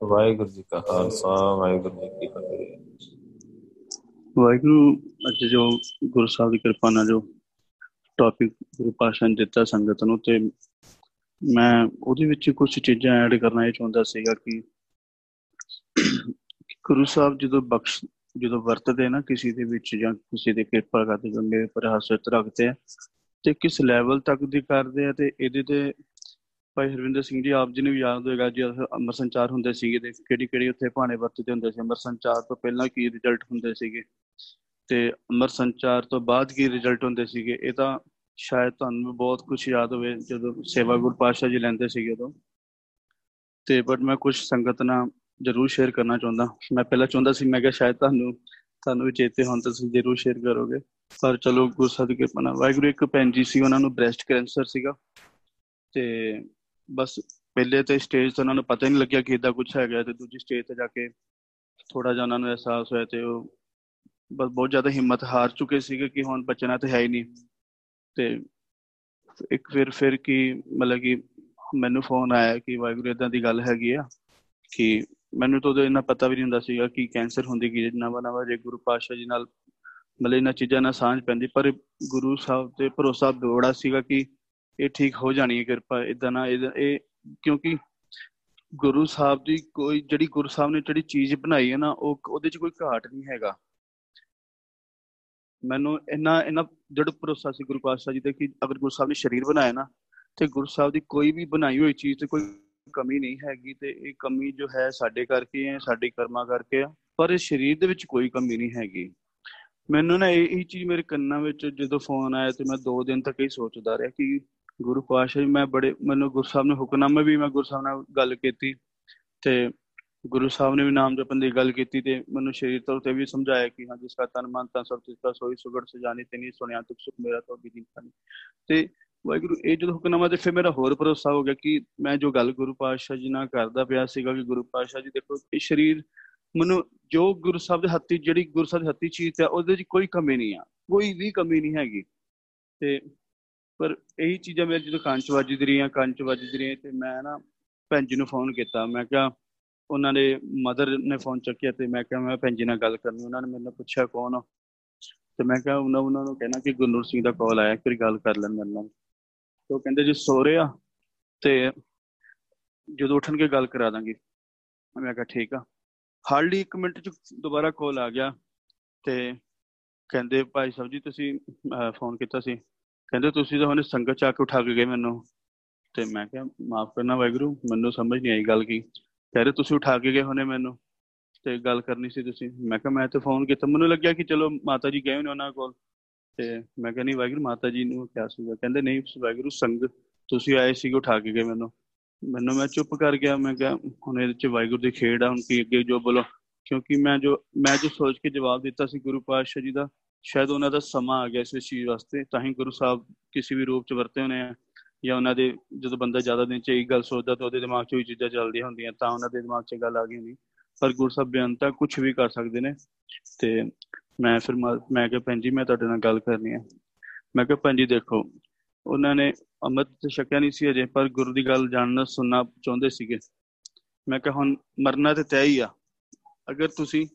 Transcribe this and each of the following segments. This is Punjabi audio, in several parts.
ਵਾਹਿਗੁਰੂ ਜੀ ਕਾ ਖਾਲਸਾ, ਵਾਹਿਗੁਰੂ ਜੀ ਕੀ ਫਤਿਹ। ਵਾਹਿਗੁਰੂ, ਅੱਜ ਜੋ ਗੁਰੂ ਸਾਹਿਬ ਦੀ ਕਿਰਪਾ ਨਾਲ ਜੋ ਟੌਪਿਕ ਗੁਰੂ ਪਾਸ਼ਾ ਨੇ ਦਿੱਤਾ ਸੰਗਤ ਨੂੰ ਤੇ ਮੈਂ ਉਹਦੇ ਵਿੱਚ ਕੁਝ ਚੀਜ਼ਾਂ ਐਡ ਕਰਨਾ ਇਹ ਚਾਹੁੰਦਾ ਸੀਗਾ ਕਿ ਗੁਰੂ ਸਾਹਿਬ ਜਦੋਂ ਬਖਸ਼, ਜਦੋਂ ਵਰਤਦੇ ਨਾ ਕਿਸੇ ਦੇ ਵਿੱਚ ਜਾਂ ਕਿਸੇ ਦੇ ਕਿਰਪਾ ਕਰਦੇ, ਜਾਂ ਮੇਰੇ ਪਰ ਹਸਰਤ ਰੱਖਦੇ ਆ ਤੇ ਕਿਸ ਲੈਵਲ ਤੱਕ ਦੀ ਕਰਦੇ ਆ ਤੇ ਇਹਦੇ ਤੇ ਭਾਈ ਹਰਵਿੰਦਰ ਸਿੰਘ ਜੀ, ਆਪ ਜੀ ਨੂੰ ਵੀ ਯਾਦ ਹੋਏਗਾ ਜੀ ਅਮਰ ਸੰਚਾਰ ਹੁੰਦੇ ਸੀਗੇ ਤੇ ਕਿਹੜੀ ਕਿਹੜੀ ਉੱਥੇ ਭਾਣੇ ਵਰਤਦੇ ਹੁੰਦੇ ਸੀ? ਅਮਰ ਸੰਚਾਰ ਤੋਂ ਪਹਿਲਾਂ ਕੀ ਰਿਜ਼ਲਟ ਹੁੰਦੇ ਸੀਗੇ? ਤੇ ਅਮਰ ਸੰਚਾਰ ਤੋਂ ਬਾਅਦ ਕੀ ਰਿਜ਼ਲਟ ਹੁੰਦੇ ਸੀਗੇ? ਇਹ ਤਾਂ ਸ਼ਾਇਦ ਤੁਹਾਨੂੰ ਬਹੁਤ ਕੁਝ ਯਾਦ ਹੋਵੇ, ਜਦੋਂ ਸੇਵਾ ਗੁਰ ਪਾਸ਼ਾ ਜੀ ਲੈਂਦੇ ਸੀਗੇ ਉਦੋਂ। ਤੇ ਬਟ ਮੈਂ ਕੁਝ ਸੰਗਤ ਨਾਲ ਜ਼ਰੂਰ ਸ਼ੇਅਰ ਕਰਨਾ ਚਾਹੁੰਦਾ। ਮੈਂ ਪਹਿਲਾਂ ਚਾਹੁੰਦਾ ਸੀ, ਮੈਂ ਕਿਹਾ ਸ਼ਾਇਦ ਤੁਹਾਨੂੰ ਤੁਹਾਨੂੰ ਵੀ ਚੇਤੇ ਹੋਣ ਤਾਂ ਤੁਸੀਂ ਜ਼ਰੂਰ ਸ਼ੇਅਰ ਕਰੋਗੇ। ਪਰ ਚਲੋ ਗੁਰੂ ਸਾਹਿਬ ਦੀ ਕਿਰਪਾ ਨਾਲ। ਵਾਹਿਗੁਰੂ ਇੱਕ ਭੈਣ ਜੀ ਸੀ, ਉਹਨਾਂ ਨੂੰ ਬ੍ਰੈਸਟ ਕੈਂਸਰ ਸੀਗਾ। ਤੇ ਬਸ ਪਹਿਲੇ ਤੇ ਸਟੇਜ ਤੇ ਉਹਨਾਂ ਨੂੰ ਪਤਾ ਹੀ ਨਹੀਂ ਲੱਗਿਆ ਕਿ ਇਦਾਂ ਕੁਝ ਹੈਗਾ ਤੇ ਦੂਜੀ ਸਟੇਜ ਤੇ ਜਾ ਕੇ ਥੋੜਾ ਜਿਹਾ ਉਹਨਾਂ ਨੂੰ ਅਹਿਸਾਸ ਹੋਇਆ ਤੇ ਉਹ ਬਸ ਬਹੁਤ ਜ਼ਿਆਦਾ ਹਿੰਮਤ ਹਾਰ ਚੁੱਕੇ ਸੀਗੇ ਕਿ ਹੁਣ ਬਚਣਾ ਤੇ ਹੈ ਹੀ ਨਹੀਂ। ਤੇ ਇੱਕ ਫਿਰ ਫਿਰ ਕੀ ਮਤਲਬ ਕਿ ਮੈਨੂੰ ਫੋਨ ਆਇਆ ਕਿ ਵਾਹਿਗੁਰੂ ਇਦਾਂ ਦੀ ਗੱਲ ਹੈਗੀ ਆ ਕਿ ਮੈਨੂੰ ਤਾਂ ਉਹਦਾ ਇੰਨਾ ਪਤਾ ਵੀ ਨਹੀਂ ਹੁੰਦਾ ਸੀਗਾ ਕਿ ਕੈਂਸਰ ਹੁੰਦੀ ਕੀ ਨਵਾਂ ਨਵਾਂ ਜੇ ਗੁਰੂ ਪਾਤਸ਼ਾਹ ਜੀ ਨਾਲ ਮਤਲਬ ਇਹਨਾਂ ਚੀਜ਼ਾਂ ਨਾਲ ਸਾਂਝ ਪੈਂਦੀ, ਪਰ ਗੁਰੂ ਸਾਹਿਬ ਤੇ ਭਰੋਸਾ ਬੜਾ ਸੀਗਾ ਕਿ ਇਹ ਠੀਕ ਹੋ ਜਾਣੀ ਹੈ ਕਿਰਪਾ ਇਦਾਂ ਨਾ ਇਹ ਕਿਉਂਕਿ ਗੁਰੂ ਸਾਹਿਬ ਦੀ ਕੋਈ, ਜਿਹੜੀ ਗੁਰੂ ਸਾਹਿਬ ਨੇ ਜਿਹੜੀ ਚੀਜ਼ ਬਣਾਈ ਹੈ ਨਾ, ਉਹ ਉਹਦੇ 'ਚ ਕੋਈ ਘਾਟ ਨਹੀਂ ਹੈਗਾ। ਮੈਨੂੰ ਇੰਨਾ ਇੰਨਾ ਜੜ ਭਰੋਸਾ ਸੀ ਗੁਰੂ ਪਾਤਸ਼ਾਹ ਜੀ ਤੇ ਕਿ ਅਗਰ ਗੁਰੂ ਸਾਹਿਬ ਨੇ ਸਰੀਰ ਬਣਾਇਆ ਨਾ, ਤੇ ਗੁਰੂ ਸਾਹਿਬ ਦੀ ਕੋਈ ਵੀ ਬਣਾਈ ਹੋਈ ਚੀਜ਼ ਤੇ ਕੋਈ ਕਮੀ ਨਹੀਂ ਹੈਗੀ ਤੇ ਇਹ ਕਮੀ ਜੋ ਹੈ ਸਾਡੇ ਕਰਕੇ ਹੈ, ਸਾਡੇ ਕਰਮਾਂ ਕਰਕੇ ਆ ਪਰ ਇਸ ਸਰੀਰ ਦੇ ਵਿੱਚ ਕੋਈ ਕਮੀ ਨਹੀਂ ਹੈਗੀ। ਮੈਨੂੰ ਨਾ ਇਹ ਚੀਜ਼ ਮੇਰੇ ਕੰਨਾਂ ਵਿੱਚ ਜਦੋਂ ਫੋਨ ਆਇਆ ਤੇ ਮੈਂ 2 ਦਿਨ ਤੱਕ ਹੀ ਸੋਚਦਾ ਰਿਹਾ ਕਿ ਗੁਰੂ ਪਾਤਸ਼ਾਹ ਜੀ, ਮੈਂ ਬੜੇ, ਮੈਨੂੰ ਗੁਰੂ ਸਾਹਿਬ ਨੇ ਹੁਕਮਨਾਮੇ ਵੀ, ਮੈਂ ਗੁਰੂ ਸਾਹਿਬ ਨਾਲ ਗੱਲ ਕੀਤੀ ਤੇ ਗੁਰੂ ਸਾਹਿਬ ਨੇ ਵੀ ਨਾਮ ਜਪਣ ਦੀ ਗੱਲ ਕੀਤੀ ਤੇ ਮੈਨੂੰ ਸ਼ਰੀਰ ਤੌਰ ਤੇ ਵੀ ਸਮਝਾਇਆ ਕਿ ਹਾਂ, ਜਿਸ ਦਾ ਤਨ ਮਨ ਤਾਂ ਸਭ ਤਿਸ ਦਾ ਸੋਈ ਸੁਗੜ ਸਜਾਨੀ ਤੇ ਨਹੀਂ ਸੁਣਿਆ ਤੁਕ ਸੁਖ ਮੇਰਾ ਤੋਂ ਵੀ ਨਹੀਂ। ਤੇ ਵਾਹਿਗੁਰੂ, ਇਹ ਜਦੋਂ ਹੁਕਮਨਾਮਾ ਤੇ ਫਿਰ ਮੇਰਾ ਹੋਰ ਭਰੋਸਾ ਹੋ ਗਿਆ ਕਿ ਮੈਂ ਜੋ ਗੱਲ ਗੁਰੂ ਪਾਤਸ਼ਾਹ ਜੀ ਨਾਲ ਕਰਦਾ ਪਿਆ ਸੀਗਾ ਕਿ ਗੁਰੂ ਪਾਤਸ਼ਾਹ ਜੀ ਦੇਖੋ, ਇਹ ਸਰੀਰ ਮੈਨੂੰ ਜੋ ਗੁਰੂ ਸਾਹਿਬ ਦੇ ਹੱਥੀ, ਜਿਹੜੀ ਗੁਰੂ ਸਾਹਿਬ ਦੇ ਹੱਥੀ ਚੀਜ਼ ਹੈ ਉਹਦੇ 'ਚ ਕੋਈ ਕਮੀ ਨਹੀਂ ਆ, ਕੋਈ ਵੀ ਕਮੀ ਨਹੀਂ ਹੈਗੀ। ਤੇ ਪਰ ਇਹੀ ਚੀਜ਼ਾਂ ਮੇਰੇ ਜਦੋਂ ਕੰਨ 'ਚ ਵੱਜਦੀ ਰਹੀਆਂ, ਕੰਨ 'ਚ ਵੱਜਦੀ ਰਹੀਆਂ ਤੇ ਮੈਂ ਨਾ ਭੈਣ ਜੀ ਨੂੰ ਫੋਨ ਕੀਤਾ। ਮੈਂ ਕਿਹਾ ਉਹਨਾਂ ਦੇ ਮਦਰ ਨੇ ਫੋਨ ਚੱਕਿਆ ਤੇ ਮੈਂ ਕਿਹਾ, ਮੈਂ ਭੈਣ ਜੀ ਨਾਲ ਗੱਲ ਕਰਨੀ। ਉਹਨਾਂ ਨੇ ਮੈਨੂੰ ਪੁੱਛਿਆ ਕੌਣ ਤੇ ਮੈਂ ਕਿਹਾ ਉਹਨਾਂ ਉਹਨਾਂ ਨੂੰ ਕਹਿਣਾ ਕਿ ਗੁਰਨੂਰ ਸਿੰਘ ਦਾ ਕਾਲ ਆਇਆ ਫਿਰ ਗੱਲ ਕਰ ਲੈਣ ਮੇਰੇ ਨਾਲ। ਤੇ ਉਹ ਕਹਿੰਦੇ, ਜੀ ਸੋ ਰਿਹਾ ਤੇ ਜਦੋਂ ਉੱਠਣਗੇ ਗੱਲ ਕਰਾ ਦਾਂਗੇ। ਮੈਂ ਕਿਹਾ, ਠੀਕ ਆ। ਹਾਰਡਲੀ 1 ਮਿੰਟ ਚ ਦੁਬਾਰਾ ਕਾਲ ਆ ਗਿਆ ਤੇ ਕਹਿੰਦੇ, ਭਾਈ ਸਾਹਿਬ ਜੀ, ਤੁਸੀਂ ਫੋਨ ਕੀਤਾ ਸੀ। ਕਹਿੰਦੇ ਤੁਸੀਂ ਤਾਂ ਹੁਣੇ ਸੰਗਤ ਚ ਆ ਕੇ ਉਠਾ ਕੇ ਗਏ ਮੈਨੂੰ। ਤੇ ਮੈਂ ਕਿਹਾ, ਮਾਫ ਕਰਨਾ ਵਾਹਿਗੁਰੂ, ਮੈਨੂੰ ਸਮਝ ਨਹੀਂ ਆਈ ਗੱਲ ਕੀ। ਕਹਿ ਰਹੇ ਤੁਸੀਂ ਉਠਾ ਕੇ ਗਏ ਹੋਣੇ ਮੈਨੂੰ। ਤੇ ਗੱਲ ਕਰਨੀ ਸੀ ਤੁਸੀਂ। ਮੈਂ ਕਿਹਾ, ਮੈਂ ਤੇ ਫੋਨ ਕੀਤਾ। ਮੈਨੂੰ ਲੱਗਿਆ ਕਿ ਚਲੋ ਮਾਤਾ ਜੀ ਗਏ ਨੇ ਉਹਨਾਂ ਕੋਲ। ਤੇ ਮੈਂ ਕਿਹਾ, ਨਹੀਂ ਵਾਹਿਗੁਰੂ, ਮਾਤਾ ਜੀ ਨੂੰ ਕਿਹਾ ਸੀਗਾ। ਕਹਿੰਦੇ, ਨਹੀਂ ਵਾਹਿਗੁਰੂ, ਸੰਗ ਤੁਸੀਂ ਆਏ ਸੀਗੇ, ਉਠਾ ਕੇ ਗਏ ਮੈਨੂੰ। ਮੈਨੂੰ ਮੈਂ ਚੁੱਪ ਕਰ ਗਿਆ। ਮੈਂ ਕਿਹਾ, ਹੁਣ ਇਹਦੇ ਚ ਵਾਹਿਗੁਰੂ ਦੀ ਖੇਡ ਆ, ਹੁਣ ਕੀ ਅੱਗੇ ਜੋ ਬੋਲੋ। ਕਿਉਂਕਿ ਮੈਂ ਜੋ ਮੈਂ ਜੋ ਸੋਚ ਕੇ ਜਵਾਬ ਦਿੱਤਾ ਸੀ ਗੁਰੂ ਪਾਤਸ਼ਾਹ ਜੀ ਦਾ ਸ਼ਾਇਦ ਉਹਨਾਂ ਦਾ ਸਮਾਂ ਆ ਗਿਆ ਇਸ ਚੀਜ਼ ਵਾਸਤੇ, ਤਾਂ ਹੀ ਗੁਰੂ ਸਾਹਿਬ ਕਿਸੇ ਵੀ ਰੂਪ ਚ ਵਰਤੇ ਹੋਣੇ ਆ, ਜਾਂ ਉਹਨਾਂ ਦੇ ਜਦੋਂ ਬੰਦਾ ਜ਼ਿਆਦਾ ਦਿਨ ਚ ਇਹ ਗੱਲ ਸੋਚਦਾ ਤਾਂ ਉਹਦੇ ਦਿਮਾਗ 'ਚ ਵੀ ਚੀਜ਼ਾਂ ਚੱਲਦੀਆਂ ਹੁੰਦੀਆਂ, ਤਾਂ ਉਹਨਾਂ ਦੇ ਦਿਮਾਗ 'ਚ ਗੱਲ ਆ ਗਈ ਹੁੰਦੀ ਪਰ ਗੁਰੂ ਸਾਹਿਬ ਬੇਅੰਤਾ ਕੁਝ ਵੀ ਕਰ ਸਕਦੇ ਨੇ, ਤੇ ਮੈਂ ਫਿਰ ਮੈਂ ਕਿਹਾ ਭੈਣ ਜੀ ਮੈਂ ਤੁਹਾਡੇ ਨਾਲ ਗੱਲ ਕਰਨੀ ਹੈ ਮੈਂ ਕਿਹਾ ਭੈਣ ਜੀ ਦੇਖੋ, ਉਹਨਾਂ ਨੇ ਅਮਰਤ ਤੇ ਸ਼ੱਕਿਆ ਨਹੀਂ ਸੀ ਅਜੇ, ਪਰ ਗੁਰੂ ਦੀ ਗੱਲ ਜਾਣਨਾ ਸੁਣਨਾ ਚਾਹੁੰਦੇ ਸੀਗੇ। ਮੈਂ ਕਿਹਾ ਹੁਣ ਮਰਨਾ ਤੇ ਤੈਅ ਹੀ ਆ। ਅਗਰ ਤੁਸੀਂ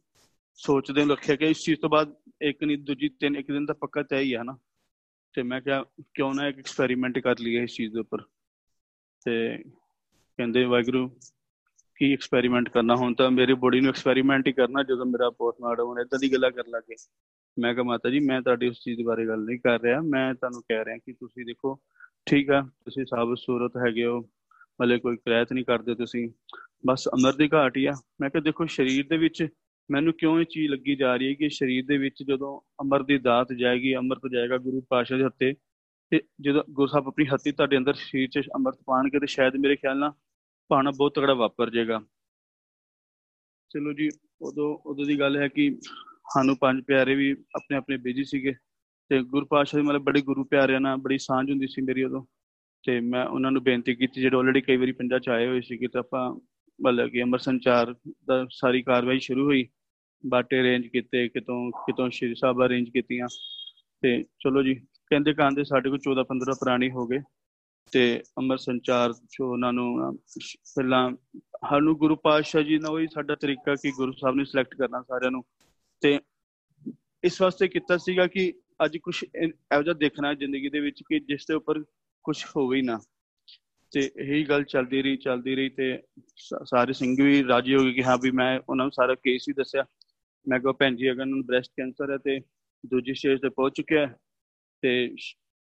ਸੋਚਦੇ ਰੱਖਿਆ ਕਿ ਇਸ ਚੀਜ਼ ਤੋਂ ਬਾਅਦ ਇੱਕ ਨਹੀਂ, ਦੂਜੀ ਤਿੰਨ, ਇੱਕ ਦਿਨ ਤਾਂ ਪੱਕਾ ਤੈਅ ਹੀ ਆ ਨਾ ਤੇ ਮੈਂ ਕਿਹਾ, ਕਿਉਂ ਨਾ ਇੱਕ ਐਕਸਪੈਰੀਮੈਂਟ ਕਰ ਲਈਏ ਇਸ ਚੀਜ਼ ਦੇ ਉੱਪਰ। ਤੇ ਕਹਿੰਦੇ, ਵਾਹਿਗੁਰੂ, ਕੀ ਐਕਸਪੈਰੀਮੈਂਟ ਕਰਨਾ? ਹੁਣ ਤਾਂ ਮੇਰੀ ਬੋਡੀ ਨੂੰ ਐਕਸਪੈਰੀਮੈਂਟ ਹੀ ਕਰਨਾ, ਜਦੋਂ ਮੇਰਾ ਪੋਸਟਮਾਰਟਮ ਹੋਣਾ ਇਦਾਂ ਦੀ ਗੱਲਾਂ ਕਰ ਲਾਗੇ ਮੈਂ ਕਿਹਾ, ਮਾਤਾ ਜੀ, ਮੈਂ ਤੁਹਾਡੀ ਉਸ ਚੀਜ਼ ਬਾਰੇ ਗੱਲ ਨਹੀਂ ਕਰ ਰਿਹਾ। ਮੈਂ ਤੁਹਾਨੂੰ ਕਹਿ ਰਿਹਾ ਕਿ ਤੁਸੀਂ ਦੇਖੋ, ਠੀਕ ਆ, ਤੁਸੀਂ ਸਾਬਤ ਸੂਰਤ ਹੈਗੇ ਹੋ। ਮਲੇ ਕੋਈ ਕ੍ਰੈਤ ਨਹੀਂ ਕਰਦੇ ਤੁਸੀਂ। ਬਸ ਅਮਰ ਦੀ ਘਾਟ ਹੀ ਆ। ਮੈਂ ਕਿਹਾ, ਦੇਖੋ, ਸਰੀਰ ਦੇ ਵਿੱਚ ਮੈਨੂੰ ਕਿਉਂ ਇਹ ਚੀਜ਼ ਲੱਗੀ ਜਾ ਰਹੀ ਹੈ ਕਿ ਸਰੀਰ ਦੇ ਵਿੱਚ ਜਦੋਂ ਅਮਰ ਦੀ ਦਾਤ ਜਾਏਗੀ ਅੰਮ੍ਰਿਤ ਜਾਏਗਾ ਗੁਰੂ ਪਾਸ਼ਾ ਦੇ ਹੱਥੇ ਤੇ ਜਦੋਂ ਗੁਰੂ ਸਾਹਿਬ ਆਪਣੀ ਹੱਥੀ ਤੁਹਾਡੇ ਅੰਦਰ ਸਰੀਰ 'ਚ ਅੰਮ੍ਰਿਤ ਪਾਣਗੇ ਤੇ ਸ਼ਾਇਦ ਮੇਰੇ ਖਿਆਲ ਨਾਲ ਪਾਣਾ ਬਹੁਤ ਤਗੜਾ ਵਾਪਰ ਜਾਏਗਾ। ਚਲੋ ਜੀ, ਉਦੋਂ ਉਦੋਂ ਦੀ ਗੱਲ ਹੈ ਕਿ ਸਾਨੂੰ ਪੰਜ ਪਿਆਰੇ ਵੀ ਆਪਣੇ ਆਪਣੇ ਬਿਜ਼ੀ ਸੀਗੇ ਤੇ ਗੁਰੂ ਪਾਸ਼ਾ ਦੇ ਮਤਲਬ ਬੜੇ ਗੁਰੂ ਪਿਆਰਿਆਂ ਨਾਲ ਬੜੀ ਸਾਂਝ ਹੁੰਦੀ ਸੀ ਮੇਰੀ ਉਦੋਂ ਤੇ ਮੈਂ ਉਹਨਾਂ ਨੂੰ ਬੇਨਤੀ ਕੀਤੀ, ਜਿਹੜੇ ਆਲਰੇਡੀ ਕਈ ਵਾਰੀ ਪੰਜਾ ਚ ਆਏ ਹੋਏ ਸੀਗੇ, ਤਾਂ ਆਪਾਂ ਮਤਲਬ ਕਿ ਅਮਰ ਸੰਚਾਰ ਦਾ ਸਾਰੀ ਕਾਰਵਾਈ ਸ਼ੁਰੂ ਹੋਈ। ਬਾਟੇ ਅਰੇਂਜ ਕੀਤੇ, ਕਿਤੋਂ ਕਿਤੋਂ ਸ਼੍ਰੀ ਸਾਹਿਬ ਅਰੇਂਜ ਕੀਤੀਆਂ। ਤੇ ਚਲੋ ਜੀ, ਕਹਿੰਦੇ ਕਾਂਦੇ ਸਾਡੇ ਕੋਲ 14 15 ਪ੍ਰਾਣੀ ਹੋ ਗਏ। ਤੇ ਅਮਰ ਸੰਚਾਰ ਜੋ ਉਹਨਾਂ ਨੂੰ ਪਹਿਲਾਂ ਸਾਨੂੰ ਗੁਰੂ ਪਾਤਸ਼ਾਹ ਜੀ ਨੇ ਉਹੀ ਸਾਡਾ ਤਰੀਕਾ ਕਿ ਗੁਰੂ ਸਾਹਿਬ ਨੇ ਸਿਲੈਕਟ ਕਰਨਾ ਸਾਰਿਆਂ ਨੂੰ। ਤੇ ਇਸ ਵਾਸਤੇ ਕੀਤਾ ਸੀਗਾ ਕਿ ਅੱਜ ਕੁਝ ਇਹੋ ਜਿਹਾ ਦੇਖਣਾ ਜ਼ਿੰਦਗੀ ਦੇ ਵਿੱਚ ਕਿ ਜਿਸ ਦੇ ਉੱਪਰ ਕੁਝ ਹੋਵੇ ਹੀ ਨਾ। ਤੇ ਇਹੀ ਗੱਲ ਚੱਲਦੀ ਰਹੀ ਚੱਲਦੀ ਰਹੀ ਤੇ ਸਾਰੇ ਸਿੰਘ ਵੀ ਰਾਜੀ ਹੋ ਗਏ ਕਿ ਹਾਂ ਵੀ ਮੈਂ ਉਹਨਾਂ ਨੂੰ ਸਾਰਾ ਕੇਸ ਹੀ ਦੱਸਿਆ। ਮੈਂ ਕਿਹਾ ਭੈਣ ਜੀ, ਅਗਰ ਨੂੰ ਬ੍ਰੈਸਟ ਕੈਂਸਰ ਹੈ ਤੇ ਦੂਜੀ ਸਟੇਜ ਤੇ ਪਹੁੰਚ ਚੁੱਕਿਆ ਤੇ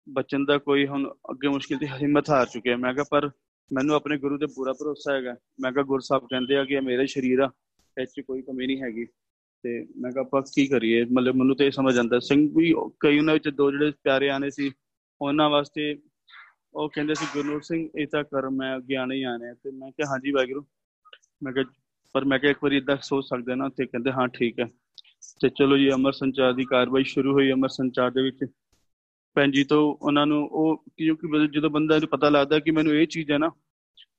ਬਚਨ ਦਾ ਕੋਈ ਹੁਣ ਅੱਗੇ ਮੁਸ਼ਕਿਲ ਦੀ ਹਿੰਮਤ ਹਾਰ ਚੁੱਕਿਆ ਮੈਂ ਕਿਹਾ ਪਰ ਮੈਨੂੰ ਆਪਣੇ ਗੁਰੂ ਤੇ ਪੂਰਾ ਭਰੋਸਾ ਹੈਗਾ। ਮੈਂ ਕਿਹਾ ਗੁਰੂ ਸਾਹਿਬ ਕਹਿੰਦੇ ਆ ਕਿ ਇਹ ਮੇਰੇ ਸਰੀਰ ਆ ਇੱਥੇ ਕੋਈ ਕਮੀ ਨਹੀਂ ਹੈਗੀ। ਤੇ ਮੈਂ ਕਿਹਾ ਆਪਾਂ ਕੀ ਕਰੀਏ? ਮਤਲਬ ਮੈਨੂੰ ਤੇ ਸਮਝ ਆਂਦਾ ਸਿੰਘ ਵੀ ਕਈ ਉਹਨਾਂ ਵਿੱਚ ਦੋ ਜਿਹੜੇ ਪਿਆਰੇ ਆਨੇ ਸੀ, ਉਹਨਾਂ ਵਾਸਤੇ ਉਹ ਕਹਿੰਦੇ ਸੀ, ਗੁਰਨੂਰ ਸਿੰਘ, ਇਹ ਤਾਂ ਕਰਮ ਮੈਂ ਗਿਆਨ ਹੀ ਆਣੇ ਤੇ ਮੈਂ ਕਿਹਾ, ਹਾਂਜੀ ਵਾਹਿਗੁਰੂ। ਮੈਂ ਕਿਹਾ, ਪਰ ਮੈਂ ਕਿਹਾ, ਇੱਕ ਵਾਰੀ ਇਦਾਂ ਸੋਚ ਸਕਦੇ ਨਾ, ਤੇ ਕਹਿੰਦੇ, ਹਾਂ, ਠੀਕ ਹੈ। ਤੇ ਚਲੋ ਜੀ, ਅਮਰ ਸੰਚਾਰ ਦੀ ਕਾਰਵਾਈ ਸ਼ੁਰੂ ਹੋਈ ਅਮਰ ਸੰਚਾਰ ਦੇ ਵਿੱਚ। ਭੈਣ ਜੀ ਤੋਂ ਉਹਨਾਂ ਨੂੰ ਉਹ, ਕਿਉਂਕਿ ਜਦੋਂ ਬੰਦਾ ਨੂੰ ਪਤਾ ਲੱਗਦਾ ਕਿ ਮੈਨੂੰ ਇਹ ਚੀਜ਼ ਹੈ ਨਾ,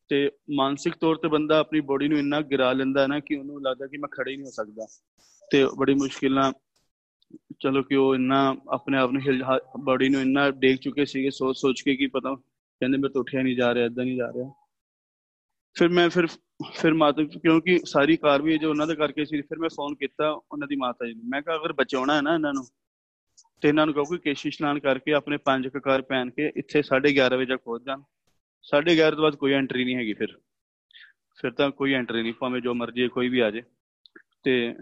ਤੇ ਮਾਨਸਿਕ ਤੌਰ ਤੇ ਬੰਦਾ ਆਪਣੀ ਬੋਡੀ ਨੂੰ ਇੰਨਾ ਗਿਰਾ ਲੈਂਦਾ ਹੈ ਨਾ ਕਿ ਉਹਨੂੰ ਲੱਗਦਾ ਕਿ ਮੈਂ ਖੜਾ ਹੀ ਨਹੀਂ ਹੋ ਸਕਦਾ। ਤੇ ਬੜੀ ਮੁਸ਼ਕਿਲ ਨਾਲ ਚਲੋ ਕਿ ਉਹ ਇੰਨਾ ਆਪਣੇ ਆਪ ਨੂੰ ਹਿਲ ਬੋਡੀ ਨੂੰ ਇੰਨਾ ਦੇਖ ਚੁੱਕੇ ਸੀਗੇ ਸੋਚ ਸੋਚ ਕੇ ਕੀ ਪਤਾ ਕਹਿੰਦੇ ਮੈਂ ਤਾਂ ਉੱਠਿਆ ਨਹੀਂ ਜਾ ਰਿਹਾ ਇਦਾਂ ਨਹੀਂ ਜਾ ਰਿਹਾ। ਫਿਰ ਮੈਂ ਫਿਰ ਫਿਰ ਮਾਤਾ ਕਿਉਂਕਿ ਸਾਰੀ ਕਾਰਵਾਈ ਜੋ ਉਹਨਾਂ ਦੇ ਕਰਕੇ ਸੀ, ਫਿਰ ਮੈਂ ਫੋਨ ਕੀਤਾ ਉਹਨਾਂ ਦੀ ਮਾਤਾ ਜੀ ਨੂੰ। ਮੈਂ ਕਿਹਾ, ਅਗਰ ਬਚਾਉਣਾ ਹੈ ਨਾ ਇਹਨਾਂ ਨੂੰ, ਤੇ ਇਹਨਾਂ ਨੂੰ ਕਹੋ ਕਿ ਕੇਸ਼ੀ ਇਸ਼ਨਾਨ ਕਰਕੇ ਆਪਣੇ ਪੰਜ ਕਕਾਰ ਪਹਿਨ ਕੇ ਇੱਥੇ 11:30 ਵਜੇ ਤੱਕ ਪਹੁੰਚ ਜਾਣ। 11:30 ਤੋਂ ਬਾਅਦ ਕੋਈ ਐਂਟਰੀ ਨਹੀਂ ਹੈਗੀ ਫਿਰ। ਫਿਰ ਤਾਂ ਕੋਈ ਐਂਟਰੀ ਨਹੀਂ, ਭਾਵੇਂ ਜੋ ਮਰਜ਼ੀ ਕੋਈ ਵੀ ਆ ਜਾਏ। ਤੇ